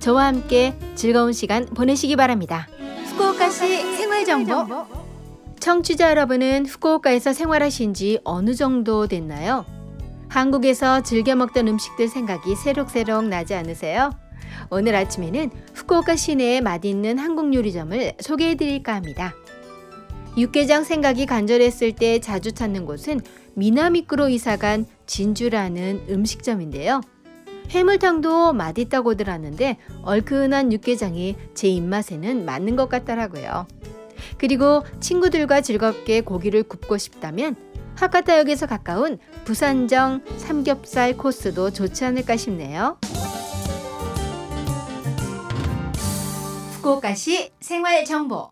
저와 함께 즐거운 시간 보내시기 바랍니다. 후쿠오카시 생활 정보. 청취자 여러분은 후쿠오카에서 생활하신 지 어느 정도 됐나요? 한국에서 즐겨 먹던 음식들 생각이 새록새록 나지 않으세요? 오늘 아침에는 후쿠오카 시내의 맛있는 한국 요리점을 소개해 드릴까 합니다. 육개장 생각이 간절했을 때 자주 찾는 곳은 미나미쿠로 이사간 진주라는 음식점인데요. 해물탕도 맛있다고들 하는데 얼큰한 육개장이 제 입맛에는 맞는 것 같더라고요. 그리고 친구들과 즐겁게 고기를 굽고 싶다면 하카타역에서 가까운 부산정 삼겹살 코스도 좋지 않을까 싶네요. 후쿠오카시 생활 정보.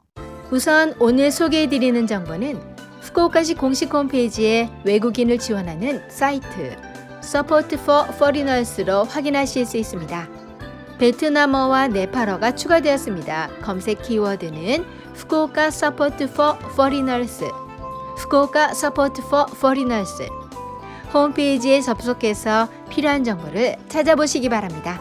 우선 오늘 소개해 드리는 정보는 후쿠오카시 공식 홈페이지에 외국인을 지원하는 사이트 Support for Foreigners로 확인하실 수 있습니다. 베트남어와 네팔어가 추가되었습니다. 검색 키워드는 후쿠오카 Support for Foreigners, 후쿠오카 Support for Foreigners. 홈페이지에 접속해서 필요한 정보를 찾아보시기 바랍니다.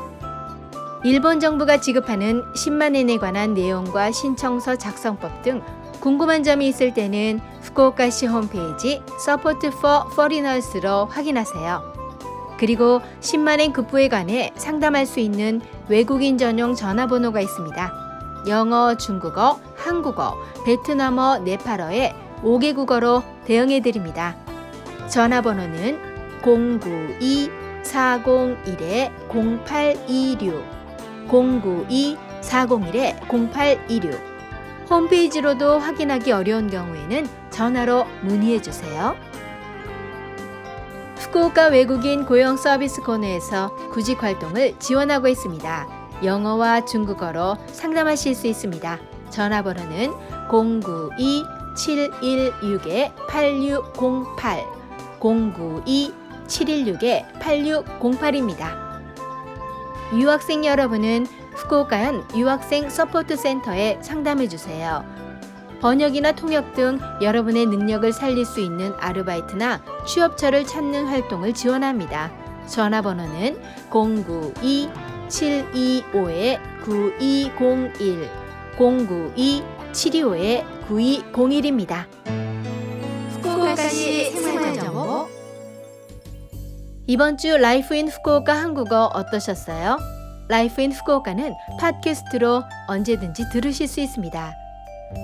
일본 정부가 지급하는 10만엔에 관한 내용과 신청서 작성법 등 궁금한 점이 있을 때는 후쿠오카시 홈페이지 Support for Foreigners로 확인하세요. 그리고 10만엔 급부에 관해 상담할 수 있는 외국인 전용 전화번호가 있습니다. 영어, 중국어, 한국어, 베트남어, 네팔어의 5개 국어로 대응해 드립니다. 전화번호는 092-401-0826 092-401-0826 홈페이지로도 확인하기 어려운 경우에는 전화로 문의해 주세요. 후쿠오카 외국인 고용 서비스 코너에서 구직 활동을 지원하고 있습니다. 영어와 중국어로 상담하실 수 있습니다. 전화번호는 092-716-8608 092-716-8608입니다. 유학생 여러분은 후쿠오카현 유학생 support 센터에 상담해 주세요. 번역이나 통역 등 여러분의 능력을 살릴 수 있는 아르바이트나 취업처를 찾는 활동을 지원합니다. 전화번호는 092-725-9201 092-725-9201입니다. 후쿠오카시 생활정보 이번 주 Life in 후쿠오카 한국어 어떠셨어요? Life in 후쿠오카는 팟캐스트로 언제든지 들으실 수 있습니다.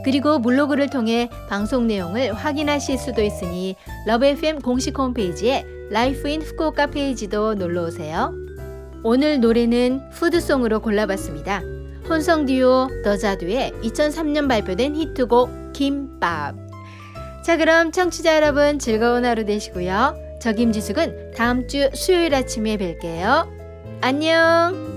그리고 블로그를 통해 방송 내용을 확인하실 수도 있으니 Love FM 공식 홈페이지에 Life in 후쿠오카 페이지도 놀러 오세요. 오늘 노래는 food song으로 골라봤습니다. 혼성 듀오 더자두의 2003년 발표된 히트곡 김밥. 자 그럼 청취자 여러분 즐거운 하루 되시고요. 저 김지숙은 다음 주 수요일 아침에 뵐게요. 안녕.